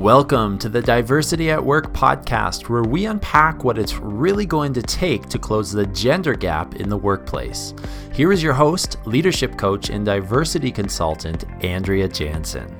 Welcome to the Diversity at Work podcast, where we unpack what it's really going to take to close the gender gap in the workplace. Here is your host, leadership coach, and diversity consultant, Andrea Jansen.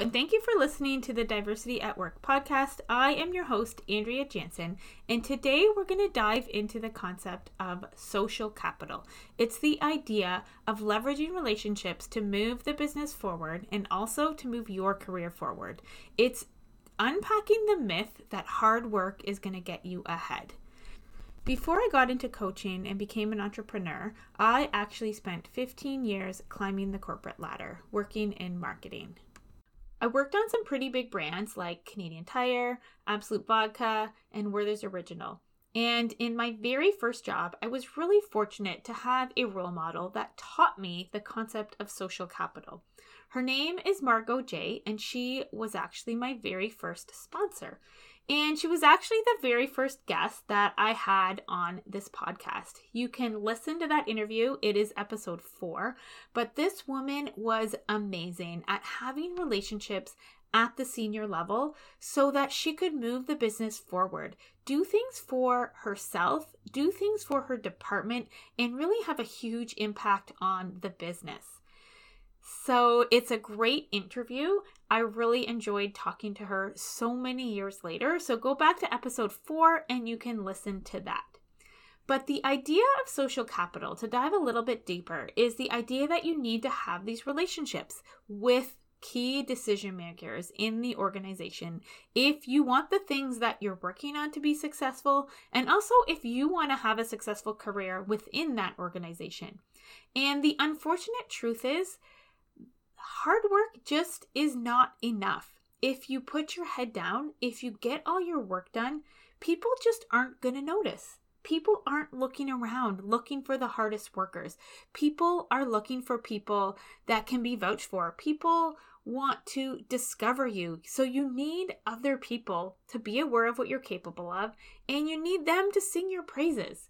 And thank you for listening to the Diversity at Work podcast. I am your host, Andrea Jansen, and today we're going to dive into the concept of social capital. It's the idea of leveraging relationships to move the business forward and also to move your career forward. It's unpacking the myth that hard work is going to get you ahead. Before I got into coaching and became an entrepreneur, I actually spent 15 years climbing the corporate ladder, working in marketing. I worked on some pretty big brands like Canadian Tire, Absolut Vodka, and Werther's Original. And in my very first job, I was really fortunate to have a role model that taught me the concept of social capital. Her name is Margot J, and she was actually my very first sponsor. And she was actually the very first guest that I had on this podcast. You can listen to that interview, it is episode four. But this woman was amazing at having relationships at the senior level so that she could move the business forward, do things for herself, do things for her department, and really have a huge impact on the business. So it's a great interview. I really enjoyed talking to her so many years later. So go back to episode four and you can listen to that. But the idea of social capital, to dive a little bit deeper, is the idea that you need to have these relationships with key decision makers in the organization if you want the things that you're working on to be successful, and also if you want to have a successful career within that organization. And the unfortunate truth is, hard work just is not enough. If you put your head down, if you get all your work done, people just aren't going to notice. People aren't looking around looking for the hardest workers. People are looking for people that can be vouched for. People want to discover you. So you need other people to be aware of what you're capable of, and you need them to sing your praises.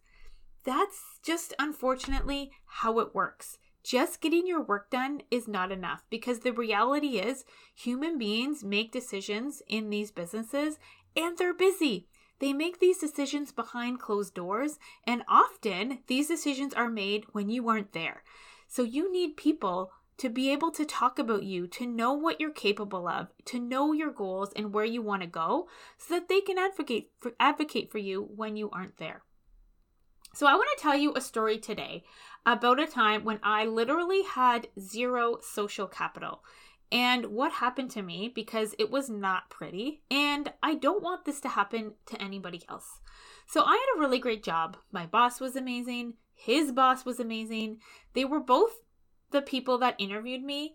That's just unfortunately how it works. Just getting your work done is not enough because the reality is human beings make decisions in these businesses and they're busy. They make these decisions behind closed doors, and often these decisions are made when you aren't there. So you need people to be able to talk about you, to know what you're capable of, to know your goals and where you want to go so that they can advocate for, advocate for you when you aren't there. So I want to tell you a story today about a time when I literally had zero social capital and what happened to me because it was not pretty and I don't want this to happen to anybody else. So I had a really great job. My boss was amazing, his boss was amazing. They were both the people that interviewed me.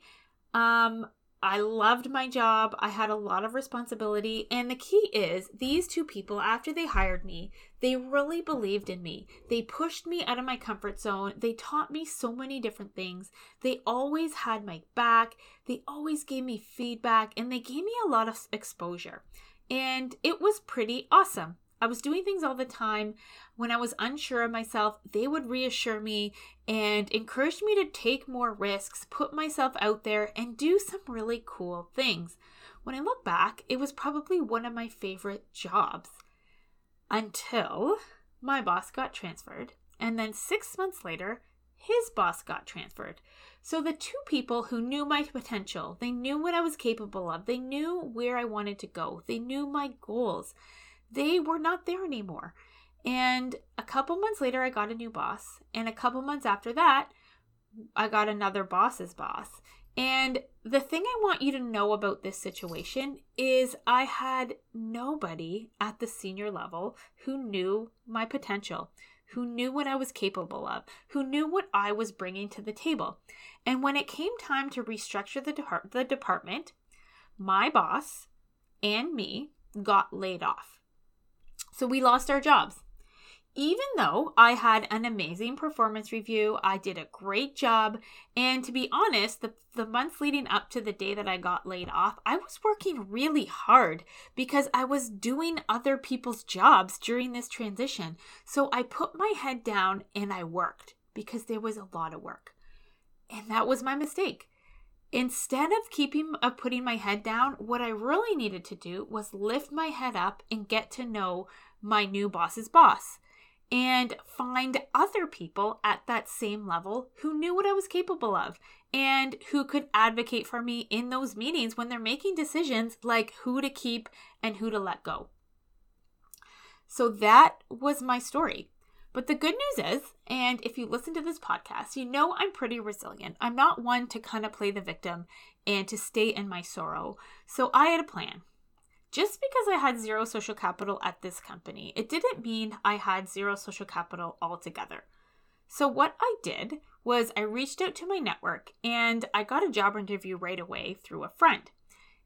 Um I loved my job. I had a lot of responsibility. And the key is these two people, after they hired me, they really believed in me. They pushed me out of my comfort zone. They taught me so many different things. They always had my back. They always gave me feedback and they gave me a lot of exposure. And it was pretty awesome. I was doing things all the time. When I was unsure of myself, they would reassure me and encourage me to take more risks, put myself out there, and do some really cool things. When I look back, it was probably one of my favorite jobs. Until my boss got transferred, and then six months later, his boss got transferred. So the two people who knew my potential, they knew what I was capable of, they knew where I wanted to go, they knew my goals they were not there anymore. And a couple months later, I got a new boss. And a couple months after that, I got another boss's boss. And the thing I want you to know about this situation is I had nobody at the senior level who knew my potential, who knew what I was capable of, who knew what I was bringing to the table. And when it came time to restructure the, de- the department, my boss and me got laid off. So we lost our jobs. Even though I had an amazing performance review, I did a great job, and to be honest, the, the months leading up to the day that I got laid off, I was working really hard because I was doing other people's jobs during this transition. So I put my head down and I worked because there was a lot of work. And that was my mistake. Instead of keeping of putting my head down, what I really needed to do was lift my head up and get to know my new boss's boss and find other people at that same level who knew what I was capable of and who could advocate for me in those meetings when they're making decisions like who to keep and who to let go. So that was my story. But the good news is, and if you listen to this podcast, you know I'm pretty resilient. I'm not one to kind of play the victim and to stay in my sorrow. So I had a plan. Just because I had zero social capital at this company, it didn't mean I had zero social capital altogether. So, what I did was I reached out to my network and I got a job interview right away through a friend.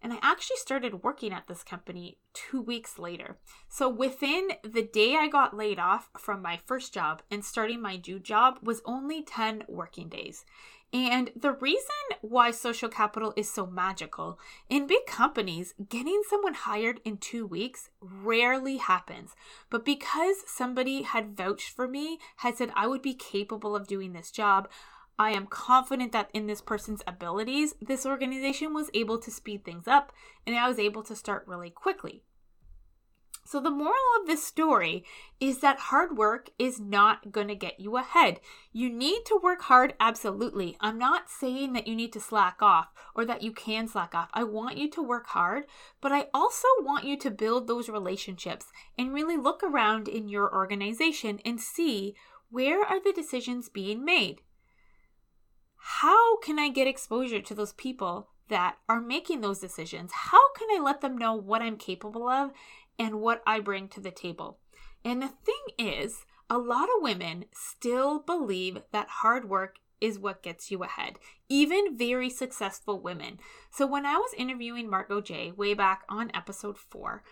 And I actually started working at this company two weeks later. So within the day I got laid off from my first job and starting my new job was only 10 working days. And the reason why social capital is so magical in big companies, getting someone hired in two weeks rarely happens. But because somebody had vouched for me, had said I would be capable of doing this job, I am confident that in this person's abilities, this organization was able to speed things up and I was able to start really quickly. So, the moral of this story is that hard work is not going to get you ahead. You need to work hard, absolutely. I'm not saying that you need to slack off or that you can slack off. I want you to work hard, but I also want you to build those relationships and really look around in your organization and see where are the decisions being made how can I get exposure to those people that are making those decisions? How can I let them know what I'm capable of and what I bring to the table? And the thing is, a lot of women still believe that hard work is what gets you ahead, even very successful women. So when I was interviewing Margot J way back on episode four,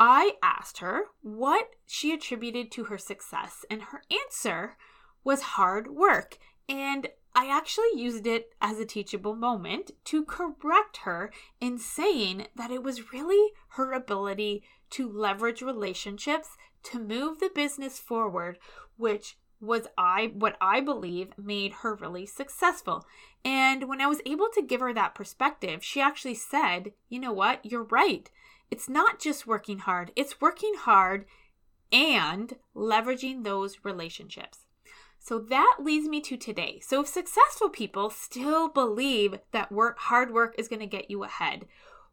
I asked her what she attributed to her success, and her answer was hard work. And I actually used it as a teachable moment to correct her in saying that it was really her ability to leverage relationships to move the business forward, which was I what I believe made her really successful. And when I was able to give her that perspective, she actually said, "You know what? You're right. It's not just working hard. It's working hard and leveraging those relationships." So that leads me to today. So if successful people still believe that work hard work is going to get you ahead,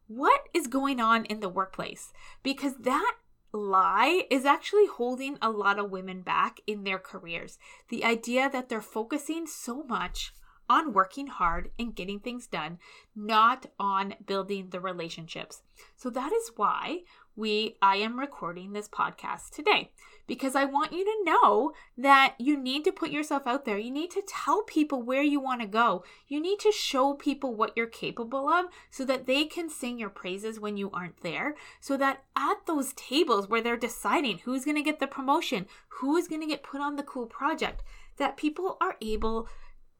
what is going on in the workplace? Because that lie is actually holding a lot of women back in their careers. The idea that they're focusing so much on working hard and getting things done, not on building the relationships. So that is why we I am recording this podcast today because I want you to know that you need to put yourself out there. You need to tell people where you want to go. You need to show people what you're capable of so that they can sing your praises when you aren't there. So that at those tables where they're deciding who's going to get the promotion, who is going to get put on the cool project, that people are able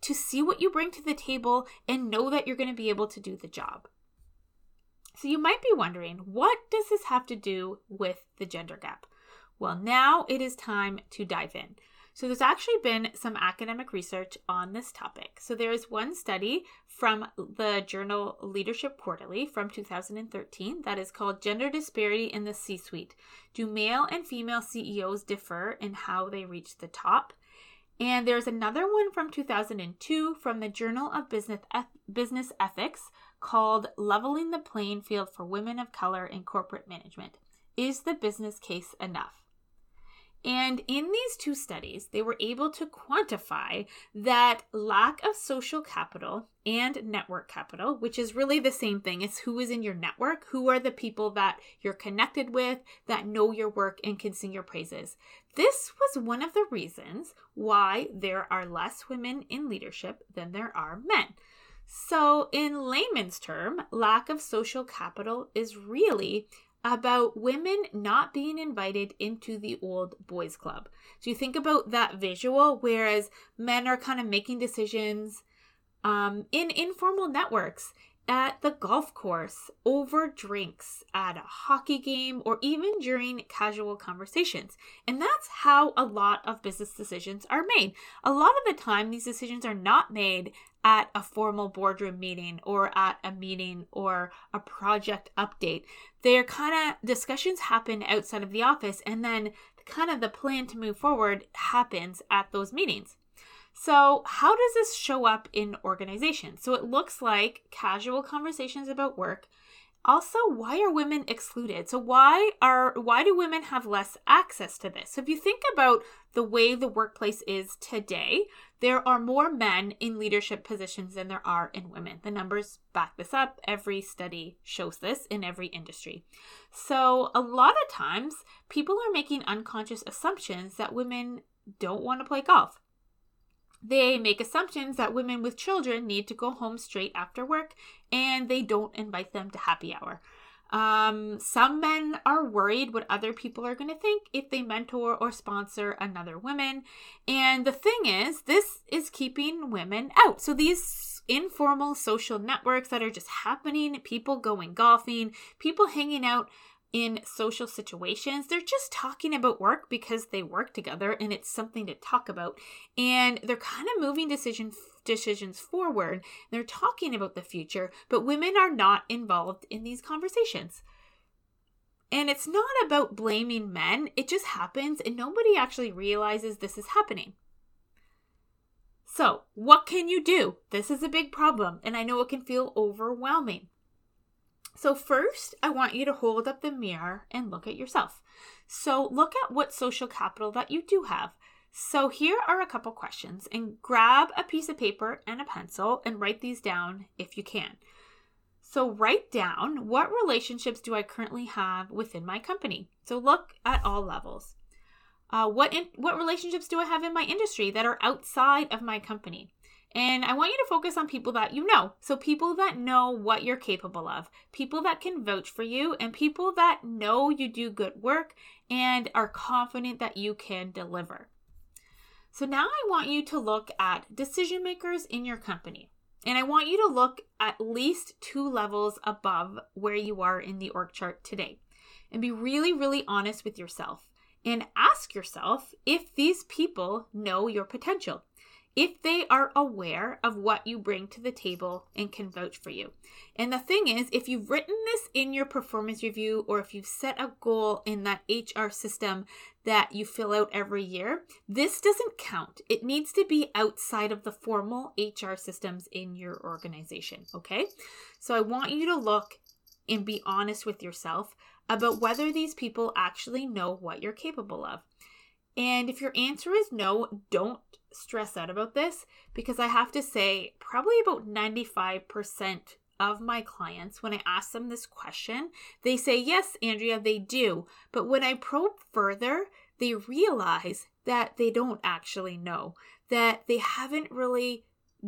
to see what you bring to the table and know that you're going to be able to do the job. So you might be wondering, what does this have to do with the gender gap? Well, now it is time to dive in. So, there's actually been some academic research on this topic. So, there is one study from the journal Leadership Quarterly from 2013 that is called Gender Disparity in the C Suite. Do male and female CEOs differ in how they reach the top? And there's another one from 2002 from the Journal of Business, Business Ethics called Leveling the Playing Field for Women of Color in Corporate Management. Is the business case enough? And in these two studies, they were able to quantify that lack of social capital and network capital, which is really the same thing. It's who is in your network, who are the people that you're connected with, that know your work and can sing your praises. This was one of the reasons why there are less women in leadership than there are men. So, in layman's term, lack of social capital is really about women not being invited into the old boys club. So you think about that visual, whereas men are kind of making decisions um, in informal networks. At the golf course, over drinks, at a hockey game, or even during casual conversations. And that's how a lot of business decisions are made. A lot of the time, these decisions are not made at a formal boardroom meeting or at a meeting or a project update. They're kind of discussions happen outside of the office, and then kind of the plan to move forward happens at those meetings. So, how does this show up in organizations? So, it looks like casual conversations about work. Also, why are women excluded? So, why are why do women have less access to this? So, if you think about the way the workplace is today, there are more men in leadership positions than there are in women. The numbers back this up. Every study shows this in every industry. So, a lot of times, people are making unconscious assumptions that women don't want to play golf they make assumptions that women with children need to go home straight after work and they don't invite them to happy hour. Um, some men are worried what other people are going to think if they mentor or sponsor another woman. And the thing is, this is keeping women out. So these informal social networks that are just happening, people going golfing, people hanging out in social situations. They're just talking about work because they work together and it's something to talk about. And they're kind of moving decision decisions forward. They're talking about the future, but women are not involved in these conversations. And it's not about blaming men, it just happens and nobody actually realizes this is happening. So, what can you do? This is a big problem, and I know it can feel overwhelming. So, first, I want you to hold up the mirror and look at yourself. So, look at what social capital that you do have. So, here are a couple questions, and grab a piece of paper and a pencil and write these down if you can. So, write down what relationships do I currently have within my company. So, look at all levels. Uh, what in, what relationships do I have in my industry that are outside of my company? And I want you to focus on people that you know. So, people that know what you're capable of, people that can vouch for you, and people that know you do good work and are confident that you can deliver. So, now I want you to look at decision makers in your company. And I want you to look at least two levels above where you are in the org chart today. And be really, really honest with yourself. And ask yourself if these people know your potential if they are aware of what you bring to the table and can vouch for you. And the thing is, if you've written this in your performance review or if you've set a goal in that HR system that you fill out every year, this doesn't count. It needs to be outside of the formal HR systems in your organization, okay? So I want you to look and be honest with yourself about whether these people actually know what you're capable of. And if your answer is no, don't stress out about this because I have to say, probably about 95% of my clients, when I ask them this question, they say, Yes, Andrea, they do. But when I probe further, they realize that they don't actually know, that they haven't really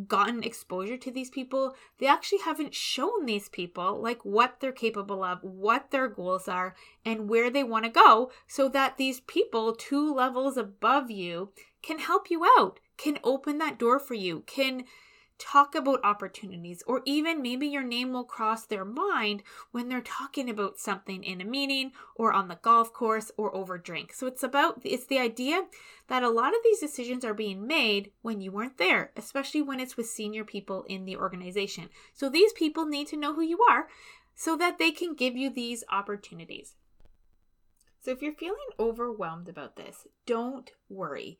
gotten exposure to these people, they actually haven't shown these people like what they're capable of, what their goals are, and where they want to go so that these people two levels above you can help you out, can open that door for you, can talk about opportunities, or even maybe your name will cross their mind when they're talking about something in a meeting or on the golf course or over drink. So it's about it's the idea that a lot of these decisions are being made when you weren't there, especially when it's with senior people in the organization. So these people need to know who you are so that they can give you these opportunities. So if you're feeling overwhelmed about this, don't worry.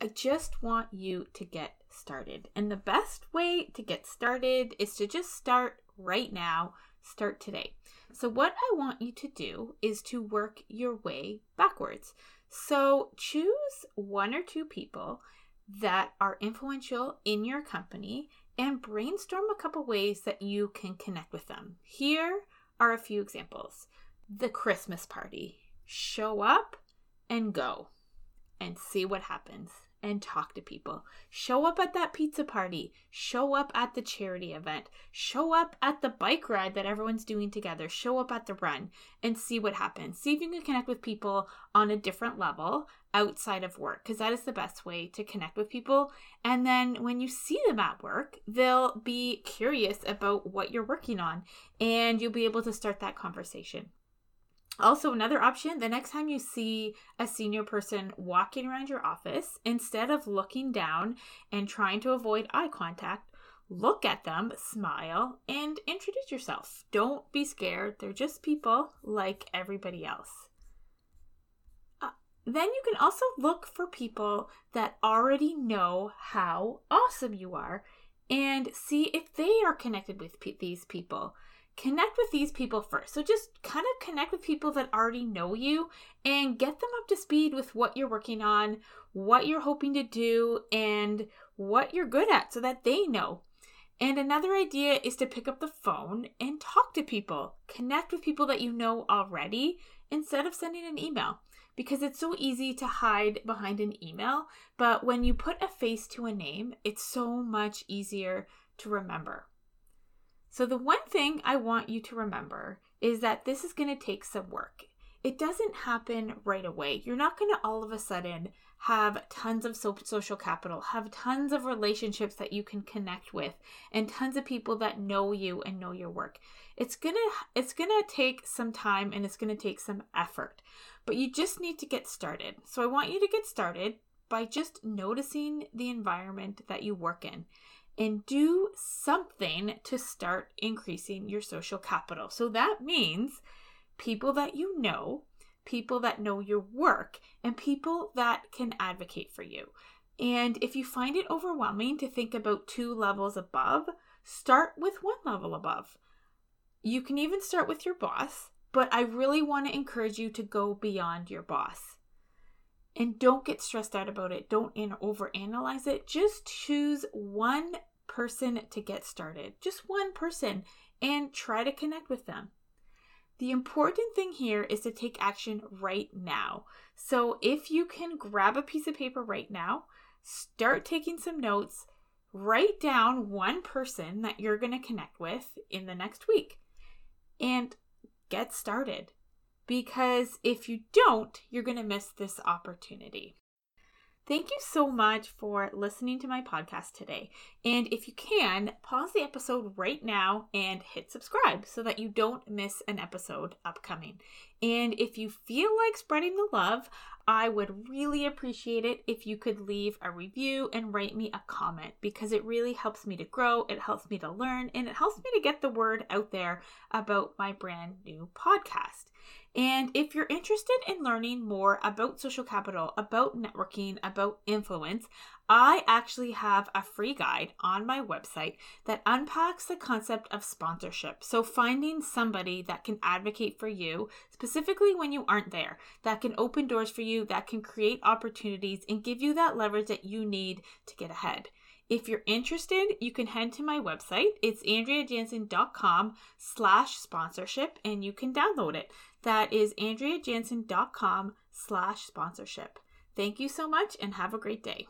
I just want you to get started. And the best way to get started is to just start right now, start today. So, what I want you to do is to work your way backwards. So, choose one or two people that are influential in your company and brainstorm a couple ways that you can connect with them. Here are a few examples the Christmas party. Show up and go and see what happens. And talk to people. Show up at that pizza party, show up at the charity event, show up at the bike ride that everyone's doing together, show up at the run and see what happens. See if you can connect with people on a different level outside of work because that is the best way to connect with people. And then when you see them at work, they'll be curious about what you're working on and you'll be able to start that conversation. Also, another option the next time you see a senior person walking around your office, instead of looking down and trying to avoid eye contact, look at them, smile, and introduce yourself. Don't be scared, they're just people like everybody else. Uh, then you can also look for people that already know how awesome you are and see if they are connected with pe- these people connect with these people first. So just kind of connect with people that already know you and get them up to speed with what you're working on, what you're hoping to do, and what you're good at so that they know. And another idea is to pick up the phone and talk to people. Connect with people that you know already instead of sending an email because it's so easy to hide behind an email. But when you put a face to a name, it's so much easier to remember. So, the one thing I want you to remember is that this is going to take some work. It doesn't happen right away. You're not going to all of a sudden have tons of social capital, have tons of relationships that you can connect with, and tons of people that know you and know your work. It's going to it's going to take some time and it's going to take some effort. But you just need to get started. So I want you to get started by just noticing the environment that you work in and do something to start increasing your social capital. So that means people that you know, people that know your work, and people that can advocate for you. And if you find it overwhelming to think about two levels above, start with one level above. You can even start with your boss, but I really want to encourage you to go beyond your boss. And don't get stressed out about it. Don't in- overanalyze it. Just choose one person to get started, just one person, and try to connect with them. The important thing here is to take action right now. So if you can grab a piece of paper right now, start taking some notes, write down one person that you're going to connect with in the next week, and get started. Because if you don't, you're going to miss this opportunity. Thank you so much for listening to my podcast today. And if you can, pause the episode right now and hit subscribe so that you don't miss an episode upcoming. And if you feel like spreading the love, I would really appreciate it if you could leave a review and write me a comment because it really helps me to grow, it helps me to learn, and it helps me to get the word out there about my brand new podcast. And if you're interested in learning more about social capital, about networking, about influence, I actually have a free guide on my website that unpacks the concept of sponsorship. So, finding somebody that can advocate for you, specifically when you aren't there, that can open doors for you, that can create opportunities and give you that leverage that you need to get ahead. If you're interested, you can head to my website. It's andreajansen.com slash sponsorship and you can download it. That is andreajansen.com slash sponsorship. Thank you so much and have a great day.